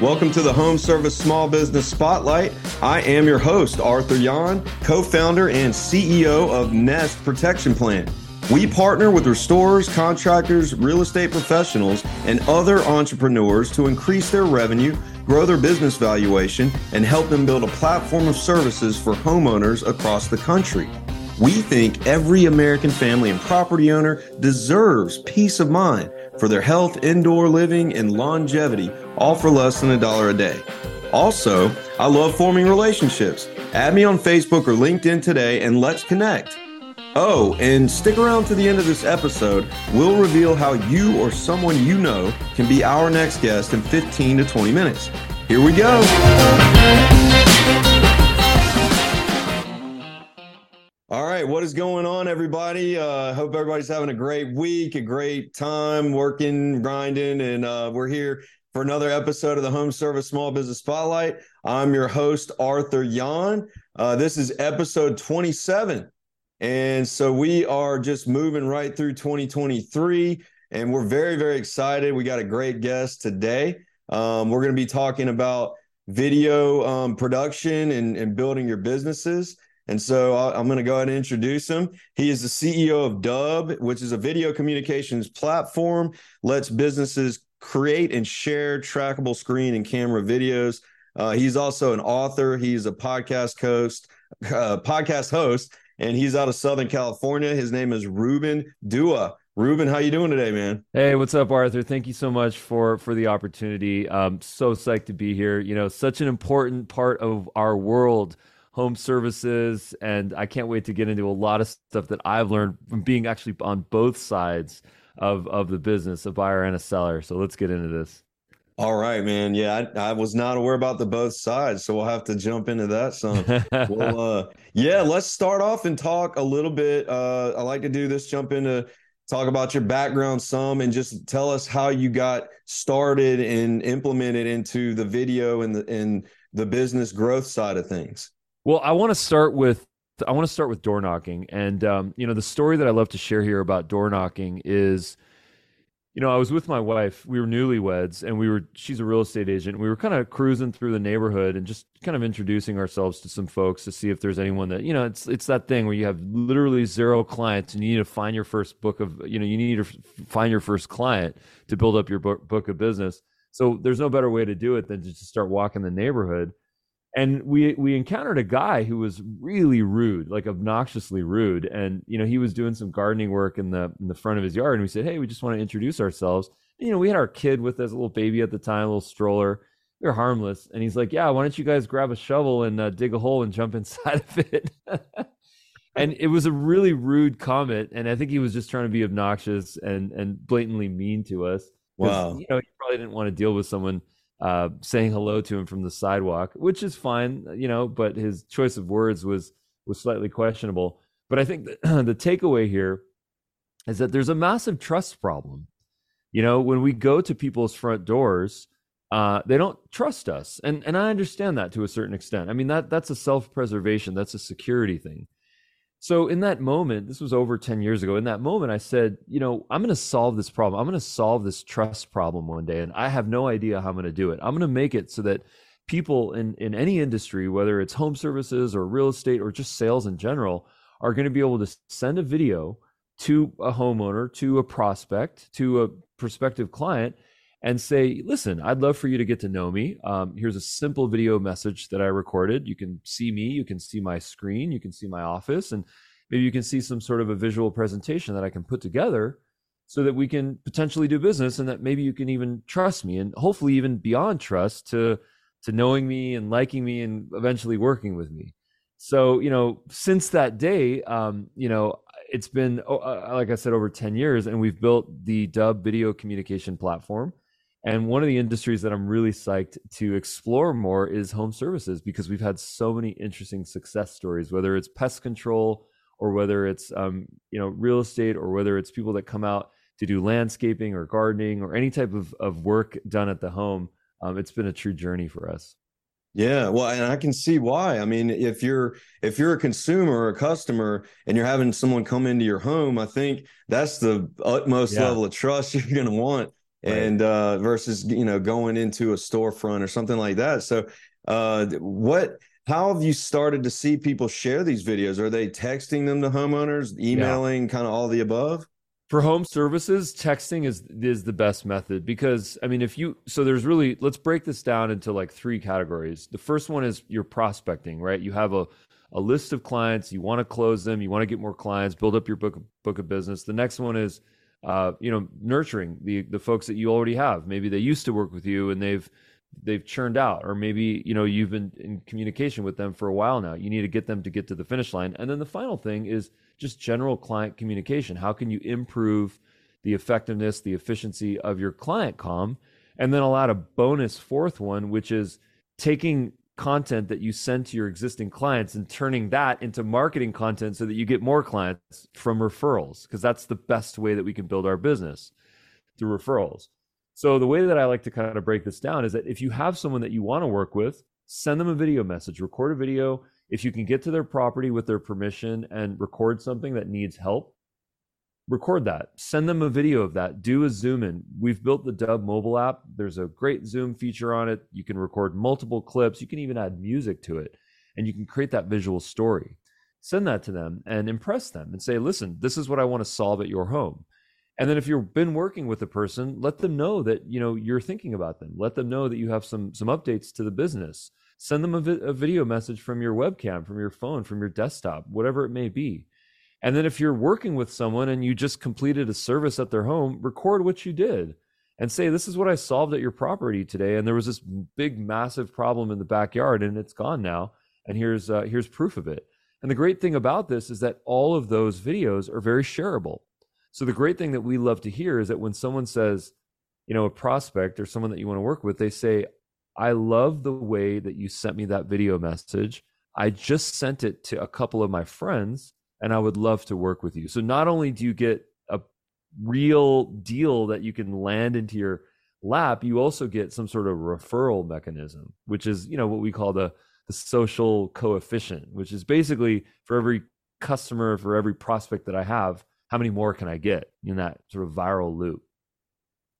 Welcome to the Home Service Small Business Spotlight. I am your host, Arthur Yon, co founder and CEO of Nest Protection Plan. We partner with restorers, contractors, real estate professionals, and other entrepreneurs to increase their revenue, grow their business valuation, and help them build a platform of services for homeowners across the country. We think every American family and property owner deserves peace of mind for their health, indoor living, and longevity, all for less than a dollar a day. Also, I love forming relationships. Add me on Facebook or LinkedIn today and let's connect. Oh, and stick around to the end of this episode. We'll reveal how you or someone you know can be our next guest in 15 to 20 minutes. Here we go. Right, what is going on, everybody? Uh, hope everybody's having a great week, a great time working, grinding, and uh, we're here for another episode of the Home Service Small Business Spotlight. I'm your host, Arthur Yon. Uh, this is episode 27. And so we are just moving right through 2023, and we're very, very excited. We got a great guest today. Um, we're going to be talking about video um, production and, and building your businesses. And so I'm going to go ahead and introduce him. He is the CEO of Dubb, which is a video communications platform, lets businesses create and share trackable screen and camera videos. Uh, he's also an author. He's a podcast host, uh, podcast host, and he's out of Southern California. His name is Ruben Dua. Ruben, how you doing today, man? Hey, what's up, Arthur? Thank you so much for for the opportunity. I'm so psyched to be here. You know, such an important part of our world, home services, and I can't wait to get into a lot of stuff that I've learned from being actually on both sides of of the business, a buyer and a seller. So let's get into this. All right, man. Yeah, I, I, was not aware about the both sides, so we'll have to jump into that some. well, uh, yeah, let's start off and talk a little bit. Uh, I like to do this. Jump into talk about your background some, and just tell us how you got started and implemented into the video and the and the business growth side of things. Well, I want to start with I want to start with door knocking, and um, you know the story that I love to share here about door knocking is you know, I was with my wife. We were newlyweds, and we were. She's a real estate agent. We were kind of cruising through the neighborhood and just kind of introducing ourselves to some folks to see if there's anyone that you know. It's it's that thing where you have literally zero clients, and you need to find your first book of you know you need to find your first client to build up your book, book of business. So there's no better way to do it than to just start walking the neighborhood and we we encountered a guy who was really rude like obnoxiously rude. And you know he was doing some gardening work in the in the front of his yard. And we said hey we just want to introduce ourselves. And, you know we had our kid with us a little baby at the time a little stroller. They're harmless. And he's like yeah why don't you guys grab a shovel and uh, dig a hole and jump inside of it? And it was a really rude comment. And i think he was just trying to be obnoxious and and blatantly mean to us. Wow. you know he probably didn't want to deal with someone uh, saying hello to him from the sidewalk, which is fine, you know, but his choice of words was was slightly questionable. But I think the takeaway here is that there's a massive trust problem. You know, when we go to people's front doors, uh, they don't trust us, and and I understand that to a certain extent. I mean that that's a self preservation, that's a security thing. So in that moment, this was over 10 years ago. In that moment, I said, you know, I'm going to solve this problem. I'm going to solve this trust problem one day. And I have no idea how I'm going to do it. I'm going to make it so that people in, in any industry, whether it's home services or real estate or just sales in general, are going to be able to send a video to a homeowner, to a prospect, to a prospective client, and say, listen, I'd love for you to get to know me. Um, here's a simple video message that I recorded. You can see me, you can see my screen, you can see my office, and maybe you can see some sort of a visual presentation that I can put together so that we can potentially do business and that maybe you can even trust me and hopefully even beyond trust to to knowing me and liking me and eventually working with me. So, you know, since that day, um, you know, it's been, uh, uh like I said, over 10 years, and we've built the Dubb video communication platform. And one of the industries that I'm really psyched to explore more is home services because we've had so many interesting success stories, whether it's pest control or whether it's um, you know real estate or whether it's people that come out to do landscaping or gardening or any type of, of work done at the home. Um, it's been a true journey for us. Yeah, well, and I can see why. I mean, if you're if you're a consumer or a customer and you're having someone come into your home, I think that's the utmost yeah. level of trust you're going to want and uh, versus you know going into a storefront or something like that. So, uh, what? How have you started to see people share these videos? Are they texting them to homeowners, emailing, yeah. kind of all the above? For home services, texting is is the best method because I mean, if you so there's really let's break this down into like three categories. The first one is your prospecting, right? You have a a list of clients, you want to close them, you want to get more clients, build up your book book of business. The next one is uh, you know, nurturing the the folks that you already have. Maybe they used to work with you and they've they've churned out, or maybe you know you've been in communication with them for a while now. You need to get them to get to the finish line. And then the final thing is just general client communication. How can you improve the effectiveness, the efficiency of your client com? And then I'll add a bonus fourth one, which is taking content that you send to your existing clients and turning that into marketing content so that you get more clients from referrals because that's the best way that we can build our business through referrals. So the way that I like to kind of break this down is that if you have someone that you want to work with, send them a video message, record a video. If you can get to their property with their permission and record something that needs help, record that. Send them a video of that. Do a zoom in. We've built the Dubb mobile app. There's a great zoom feature on it. You can record multiple clips. You can even add music to it and you can create that visual story. Send that to them and impress them and say listen this is what i want to solve at your home. And then if you've been working with a person let them know that you know you're thinking about them. Let them know that you have some some updates to the business. Send them a, vi- a video message from your webcam from your phone from your desktop whatever it may be and then if you're working with someone and you just completed a service at their home, record what you did and say, This is what I solved at your property today. And there was this big, massive problem in the backyard and it's gone now. And here's, uh, here's proof of it. And the great thing about this is that all of those videos are very shareable. So the great thing that we love to hear is that when someone says, you know, a prospect or someone that you want to work with, they say, I love the way that you sent me that video message. I just sent it to a couple of my friends and I would love to work with you. So not only do you get a real deal that you can land into your lap, you also get some sort of referral mechanism, which is, you know, what we call the the social coefficient, which is basically for every customer, for every prospect that I have, how many more can I get in that sort of viral loop?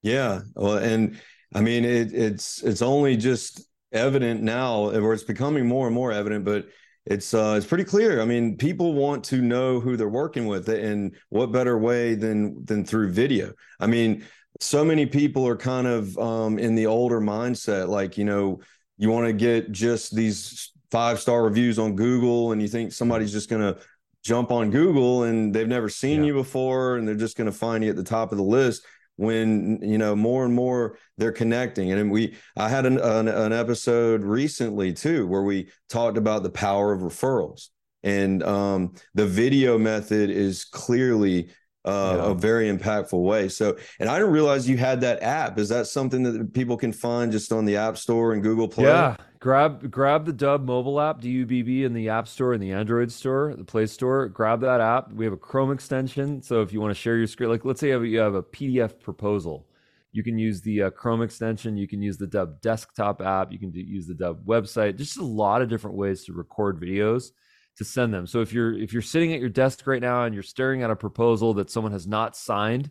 Yeah. Well, and I mean, it, it's it's only just evident now, or it's becoming more and more evident, but it's uh, it's pretty clear. I mean, people want to know who they're working with, and what better way than than through video? I mean, so many people are kind of um, in the older mindset, like you know, you want to get just these five star reviews on Google, and you think somebody's just going to jump on Google and they've never seen yeah. you before, and they're just going to find you at the top of the list when you know more and more they're connecting. And we i had an, an, an, episode recently too where we talked about the power of referrals. And um, the video method is clearly uh, yeah. a very impactful way so and i didn't realize you had that app is that something that people can find just on the app store and google play yeah grab grab the Dubb mobile app, DUBB, in the App Store and the Android Store, the Play Store. Grab that app. We have a Chrome extension, so if you want to share your screen, like let's say you have, you have a PDF proposal, you can use the uh, Chrome extension. You can use the Dubb desktop app. You can do, use the Dubb website. Just a lot of different ways to record videos to send them. So if you're if you're sitting at your desk right now and you're staring at a proposal that someone has not signed,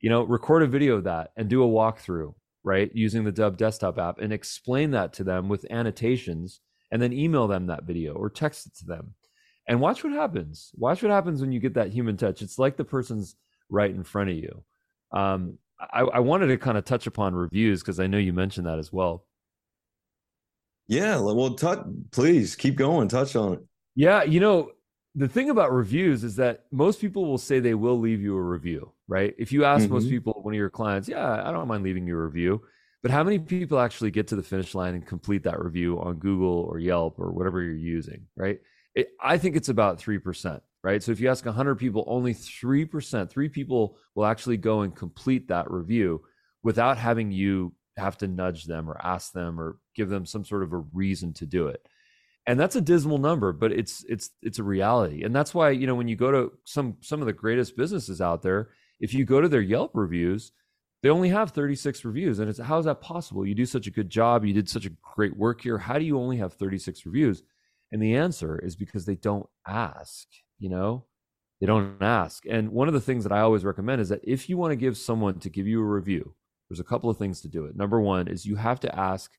you know, record a video of that and do a walkthrough right, using the Dubb desktop app and explain that to them with annotations and then email them that video or text it to them. And watch what happens. Watch what happens when you get that human touch. It's like the person's right in front of you. Um, I, I wanted to kind of touch upon reviews because I know you mentioned that as well. Yeah, well, please keep going. Touch on it. Yeah, you know, the thing about reviews is that most people will say they will leave you a review, right? If you ask mm-hmm. most people, one of your clients, yeah, I don't mind leaving you a review. But how many people actually get to the finish line and complete that review on Google or Yelp or whatever you're using, right? It, I think it's about 3%, right? So if you ask 100 people, only 3%, three people will actually go and complete that review without having you have to nudge them or ask them or give them some sort of a reason to do it and that's a dismal number but it's it's it's a reality. And that's why you know when you go to some some of the greatest businesses out there if you go to their yelp reviews they only have 36 reviews and it's how is that possible? You do such a good job you did such a great work here how do you only have 36 reviews? And the answer is because they don't ask you know? They don't ask. And one of the things that i always recommend is that if you want to give someone to give you a review there's a couple of things to do it. Number one is you have to ask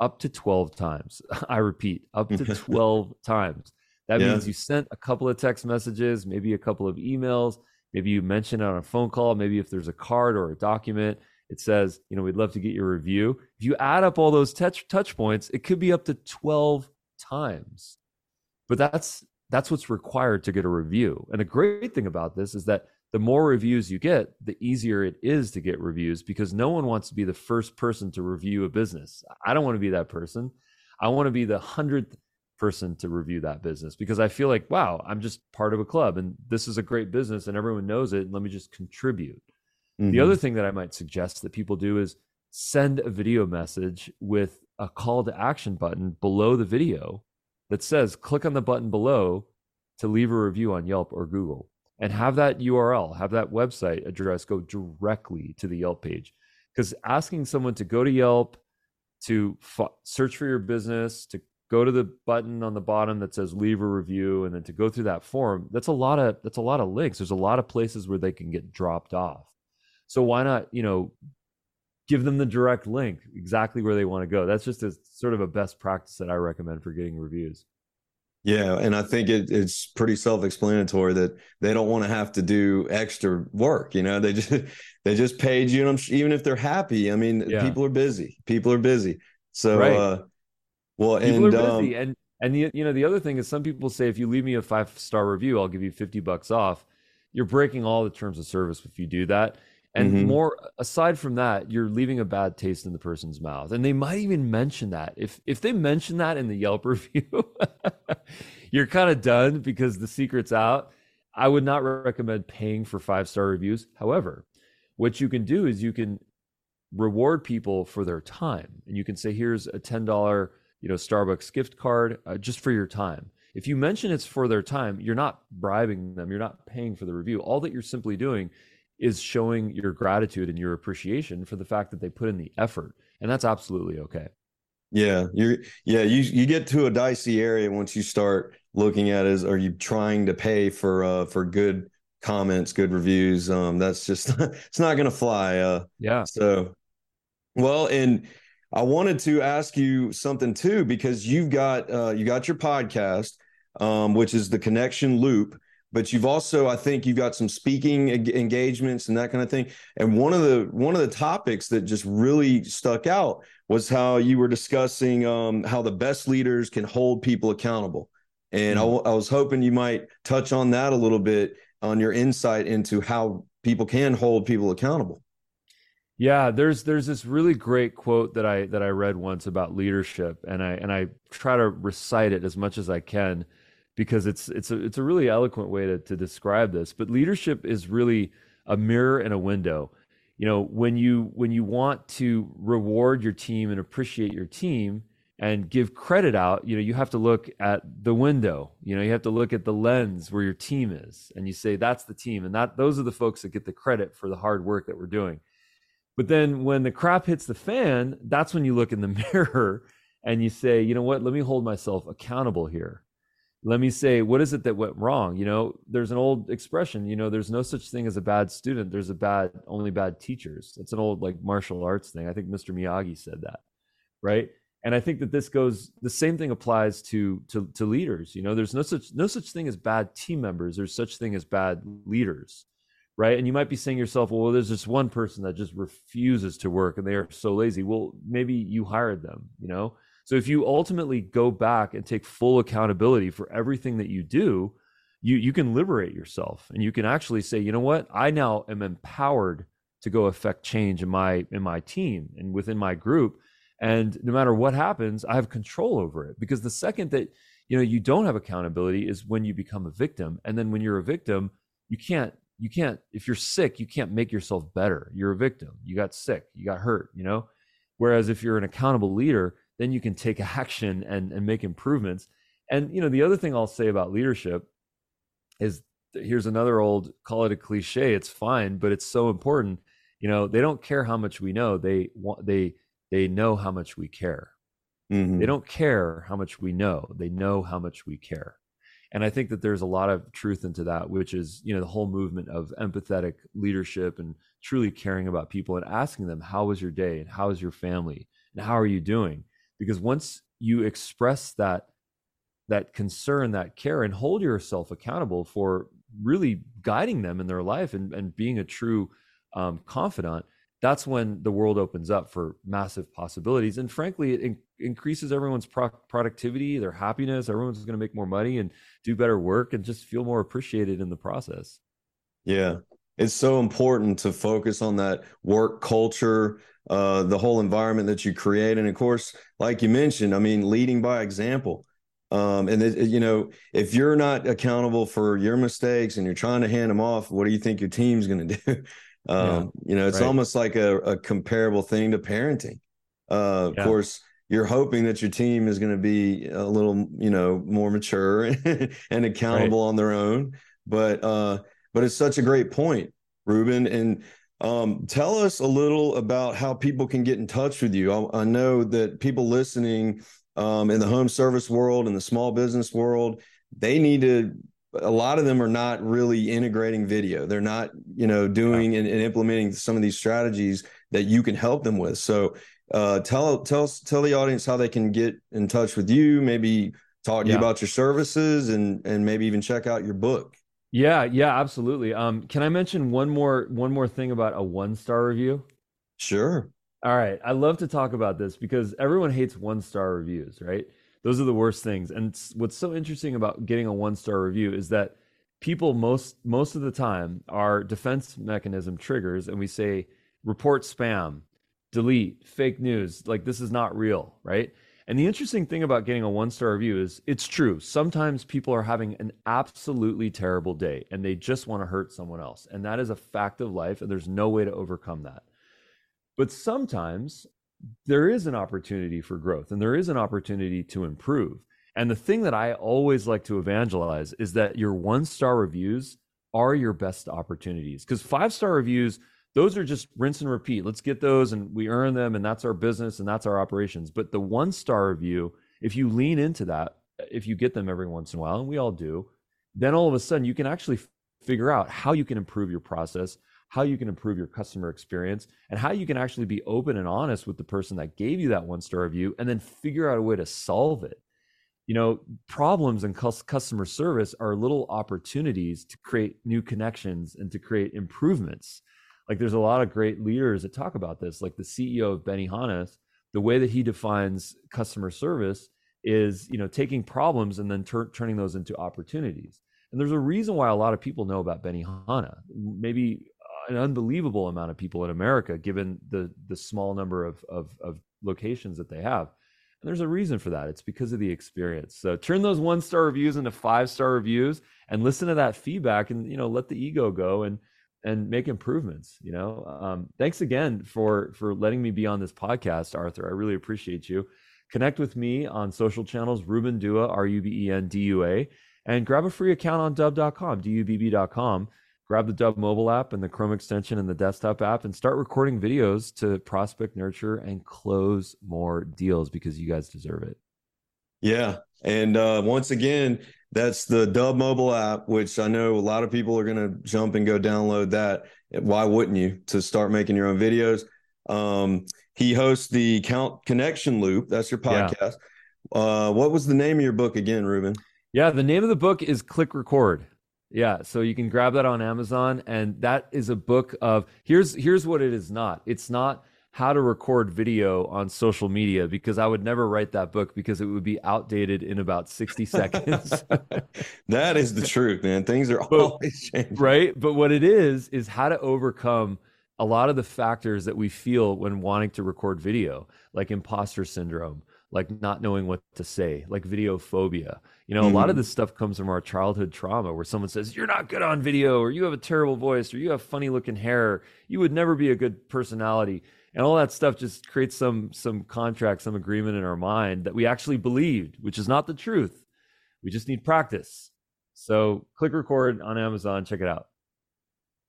up to 12 times. I repeat, up to 12 times. That yeah. means you sent a couple of text messages, maybe a couple of emails, maybe you mentioned it on a phone call, maybe if there's a card or a document, it says, you know, we'd love to get your review. If you add up all those touch touch points, it could be up to 12 times. But that's that's what's required to get a review. And the great thing about this is that the more reviews you get, the easier it is to get reviews because no one wants to be the first person to review a business. I don't want to be that person. I want to be the hundredth person to review that business because I feel like, wow, I'm just part of a club and this is a great business and everyone knows it. And let me just contribute. Mm-hmm. The other thing that I might suggest that people do is send a video message with a call to action button below the video that says, click on the button below to leave a review on Yelp or Google and have that URL, have that website address go directly to the Yelp page. Because asking someone to go to Yelp, to f- search for your business, to go to the button on the bottom that says leave a review, and then to go through that form, that's a lot of that's a lot of links. There's a lot of places where they can get dropped off. So why not, you know, give them the direct link exactly where they want to go? That's just a sort of a best practice that I recommend for getting reviews. Yeah, and I think it, it's pretty self-explanatory that they don't want to have to do extra work. You know, they just they just paid you, and even if they're happy, I mean, yeah. people are busy. People are busy. So, right. uh, well, people and are busy, um, and and the, you know the other thing is some people say if you leave me a five star review, I'll give you fifty bucks off. You're breaking all the terms of service if you do that. And mm-hmm. more aside from that, you're leaving a bad taste in the person's mouth. And they might even mention that. If if they mention that in the Yelp review, you're kind of done because the secret's out. I would not recommend paying for five-star reviews. However, what you can do is you can reward people for their time. And you can say here's a $10, you know, Starbucks gift card uh, just for your time. If you mention it's for their time, you're not bribing them, you're not paying for the review. All that you're simply doing is showing your gratitude and your appreciation for the fact that they put in the effort and that's absolutely okay. Yeah you're yeah you you get to a dicey area once you start looking at is are you trying to pay for uh for good comments good reviews? Um that's just it's not gonna fly uh yeah. so well and i wanted to ask you something too because you've got uh you got your podcast um which is the connection loop but you've also i think you've got some speaking engagements and that kind of thing. And one of the one of the topics that just really stuck out was how you were discussing um, how the best leaders can hold people accountable. And mm-hmm. I, I was hoping you might touch on that a little bit on your insight into how people can hold people accountable. Yeah, there's there's this really great quote that I that I read once about leadership, and I and I try to recite it as much as I can because it's it's a it's a really eloquent way to to describe this. But leadership is really a mirror and a window. You know, when you when you want to reward your team and appreciate your team and give credit out, you know, you have to look at the window. You know, you have to look at the lens where your team is and you say that's the team and that those are the folks that get the credit for the hard work that we're doing. But then when the crap hits the fan, that's when you look in the mirror and you say, you know what, let me hold myself accountable here let me say what is it that went wrong? You know there's an old expression you know there's no such thing as a bad student there's a bad only bad teachers. It's an old like martial arts thing. I think mr miyagi said that right? And i think that this goes the same thing applies to to to leaders you know? There's no such no such thing as bad team members there's such thing as bad leaders right? And you might be saying yourself well there's this one person that just refuses to work and they are so lazy. Well maybe you hired them you know so if you ultimately go back and take full accountability for everything that you do, you you can liberate yourself and you can actually say, you know what? I now am empowered to go affect change in my in my team and within my group. And no matter what happens, I have control over it. Because the second that you know you don't have accountability is when you become a victim. And then when you're a victim, you can't you can't if you're sick, you can't make yourself better. You're a victim. You got sick, you got hurt, you know? Whereas if you're an accountable leader, then you can take action and, and make improvements. And you know, the other thing I'll say about leadership is here's another old call it a cliche. It's fine, but it's so important. You know, they don't care how much we know. They want they they know how much we care. Mm-hmm. They don't care how much we know. They know how much we care. And I think that there's a lot of truth into that, which is, you know, the whole movement of empathetic leadership and truly caring about people and asking them, how was your day and how is your family and how are you doing? Because once you express that that concern, that care, and hold yourself accountable for really guiding them in their life and, and being a true um, confidant, that's when the world opens up for massive possibilities. And frankly, it in- increases everyone's pro- productivity, their happiness. Everyone's going to make more money and do better work and just feel more appreciated in the process. Yeah. It's so important to focus on that work culture, uh, the whole environment that you create. And of course, like you mentioned, I mean, leading by example. Um, and it, you know, if you're not accountable for your mistakes and you're trying to hand them off, what do you think your team's going to do? Um, yeah, you know, it's right. almost like a, a, comparable thing to parenting. Uh, yeah. Of course, you're hoping that your team is going to be a little, you know, more mature and accountable right. on their own. But uh, but it's such a great point, Ruben. And um, tell us a little about how people can get in touch with you. I, I know that people listening um, in the home service world and the small business world, they need to a lot of them are not really integrating video. They're not, you know, doing and, and implementing some of these strategies that you can help them with. So uh, tell tell tell the audience how they can get in touch with you, maybe talk to yeah. you about your services and and maybe even check out your book. Yeah, yeah, absolutely. Um, can I mention one more one more thing about a one star review? Sure. All right. I love to talk about this because everyone hates one star reviews, right? those are the worst things. And what's so interesting about getting a one star review is that people most most of the time our defense mechanism triggers, and we say report spam, delete, fake news, like this is not real, right? And the interesting thing about getting a one star review is it's true. Sometimes people are having an absolutely terrible day and they just want to hurt someone else. And that is a fact of life, and there's no way to overcome that. But sometimes there is an opportunity for growth and there is an opportunity to improve. And the thing that I always like to evangelize is that your one star reviews are your best opportunities because five star reviews, those are just rinse and repeat. Let's get those and we earn them and that's our business and that's our operations. But the one star review, if you lean into that, if you get them every once in a while, and we all do, then all of a sudden you can actually figure out how you can improve your process, how you can improve your customer experience, and how you can actually be open and honest with the person that gave you that one star review and then figure out a way to solve it. You know, problems and customer service are little opportunities to create new connections and to create improvements. Like there's a lot of great leaders that talk about this, like the CEO of Benny Benihana, the way that he defines customer service is, you know, taking problems and then tur- turning those into opportunities. And there's a reason why a lot of people know about Benihana. Maybe an unbelievable amount of people in America, given the the small number of, of, of locations that they have. And there's a reason for that. It's because of the experience. So turn those one star reviews into five star reviews and listen to that feedback and you know let the ego go and and make improvements. You know, um, thanks again for for letting me be on this podcast, Arthur. I really appreciate you. Connect with me on social channels, Ruben Dua, R U B E N D U A, and grab a free account on dub.com, dubb.com, grab the Dubb mobile app and the Chrome extension and the desktop app and start recording videos to prospect, nurture, and close more deals because you guys deserve it. Yeah. And uh, once again, that's the Dubb mobile app, which I know a lot of people are going to jump and go download that. Why wouldn't you to start making your own videos? Um, he hosts the Count Connection Loop. That's your podcast. Yeah. Uh, what was the name of your book again, Ruben? Yeah, the name of the book is Click Record. Yeah, so you can grab that on Amazon and that is a book of here's here's what it is not. It's not how to record video on social media because I would never write that book because it would be outdated in about 60 seconds. that is the truth, man. Things are but, always changing. Right? But what it is is how to overcome a lot of the factors that we feel when wanting to record video, like imposter syndrome, like not knowing what to say, like video phobia. You know, mm-hmm. a lot of mm-hmm. this stuff comes from our childhood trauma where someone says, You're not good on video, or you have a terrible voice, or you have funny looking hair, you would never be a good personality. And all that stuff just creates some some contract, some agreement in our mind that we actually believed, which is not the truth. We just need practice. So click record on Amazon, check it out.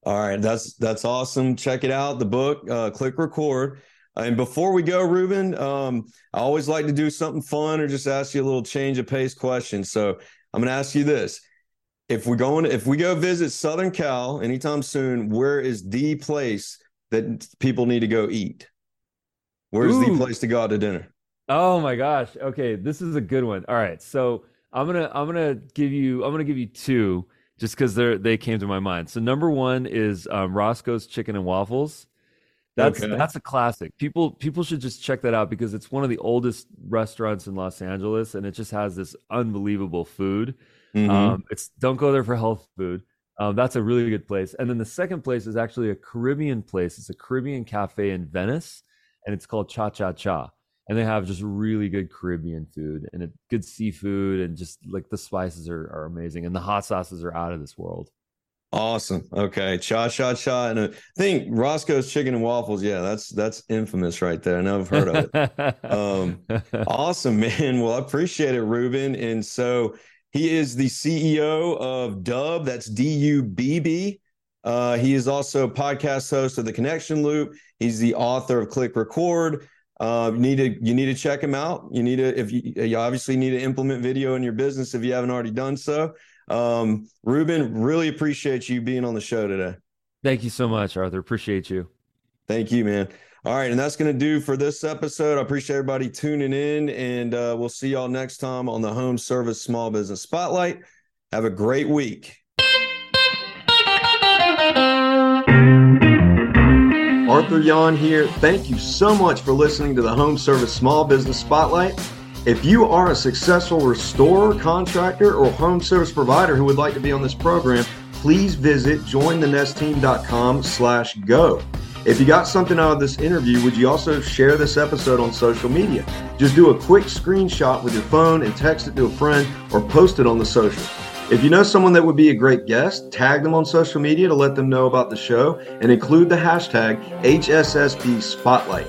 All right, that's that's awesome. Check it out. The book, uh, click record. And before we go, Ruben, um, I always like to do something fun or just ask you a little change of pace question. So, I'm going to ask you this: If we're going, if we go visit Southern Cal anytime soon, where is the place that people need to go eat? Where's Ooh. the place to go out to dinner? Oh my gosh. Okay, this is a good one. All right, so I'm gonna I'm gonna give you I'm gonna give you two just because they they came to my mind. So number one is um, Roscoe's Chicken and Waffles. That's okay. that's a classic. People people should just check that out because it's one of the oldest restaurants in Los Angeles, and it just has this unbelievable food. Mm-hmm. Um, it's don't go there for health food. Um, that's a really good place. And then the second place is actually a Caribbean place. It's a Caribbean cafe in Venice, and it's called Cha Cha Cha. And they have just really good Caribbean food and good seafood, and just like the spices are, are amazing, and the hot sauces are out of this world. Awesome. Okay. Cha cha cha. And I think Roscoe's chicken and waffles. Yeah, that's that's infamous right there. I know I've heard of it. um, awesome, man. Well, I appreciate it, Ruben. And so he is the CEO of Dubb. That's D U B B. Uh, he is also podcast host of the Connection Loop. He's the author of Click Record. Uh, you need to you need to check him out. You need to if you, you obviously need to implement video in your business if you haven't already done so. Um, Ruben, really appreciate you being on the show today. Thank you so much, Arthur. Appreciate you. Thank you, man. All right, and that's going to do for this episode. I appreciate everybody tuning in, and uh, we'll see y'all next time on the Home Service Small Business Spotlight. Have a great week. Arthur Yon here. Thank you so much for listening to the Home Service Small Business Spotlight. If you are a successful restorer, contractor, or home service provider who would like to be on this program, please visit jointhenestteam.com slash go. If you got something out of this interview, would you also share this episode on social media? Just do a quick screenshot with your phone and text it to a friend or post it on the social. If you know someone that would be a great guest, tag them on social media to let them know about the show and include the hashtag HSSB Spotlight.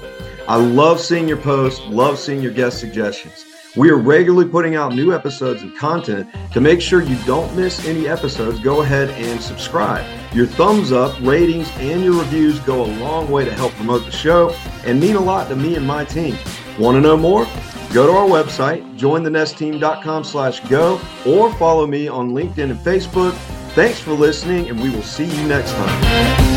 I love seeing your posts, love seeing your guest suggestions. We are regularly putting out new episodes and content. To make sure you don't miss any episodes, go ahead and subscribe. Your thumbs up, ratings, and your reviews go a long way to help promote the show and mean a lot to me and my team. Want to know more? Go to our website, jointhenestteam.com slash go, or follow me on LinkedIn and Facebook. Thanks for listening, and we will see you next time.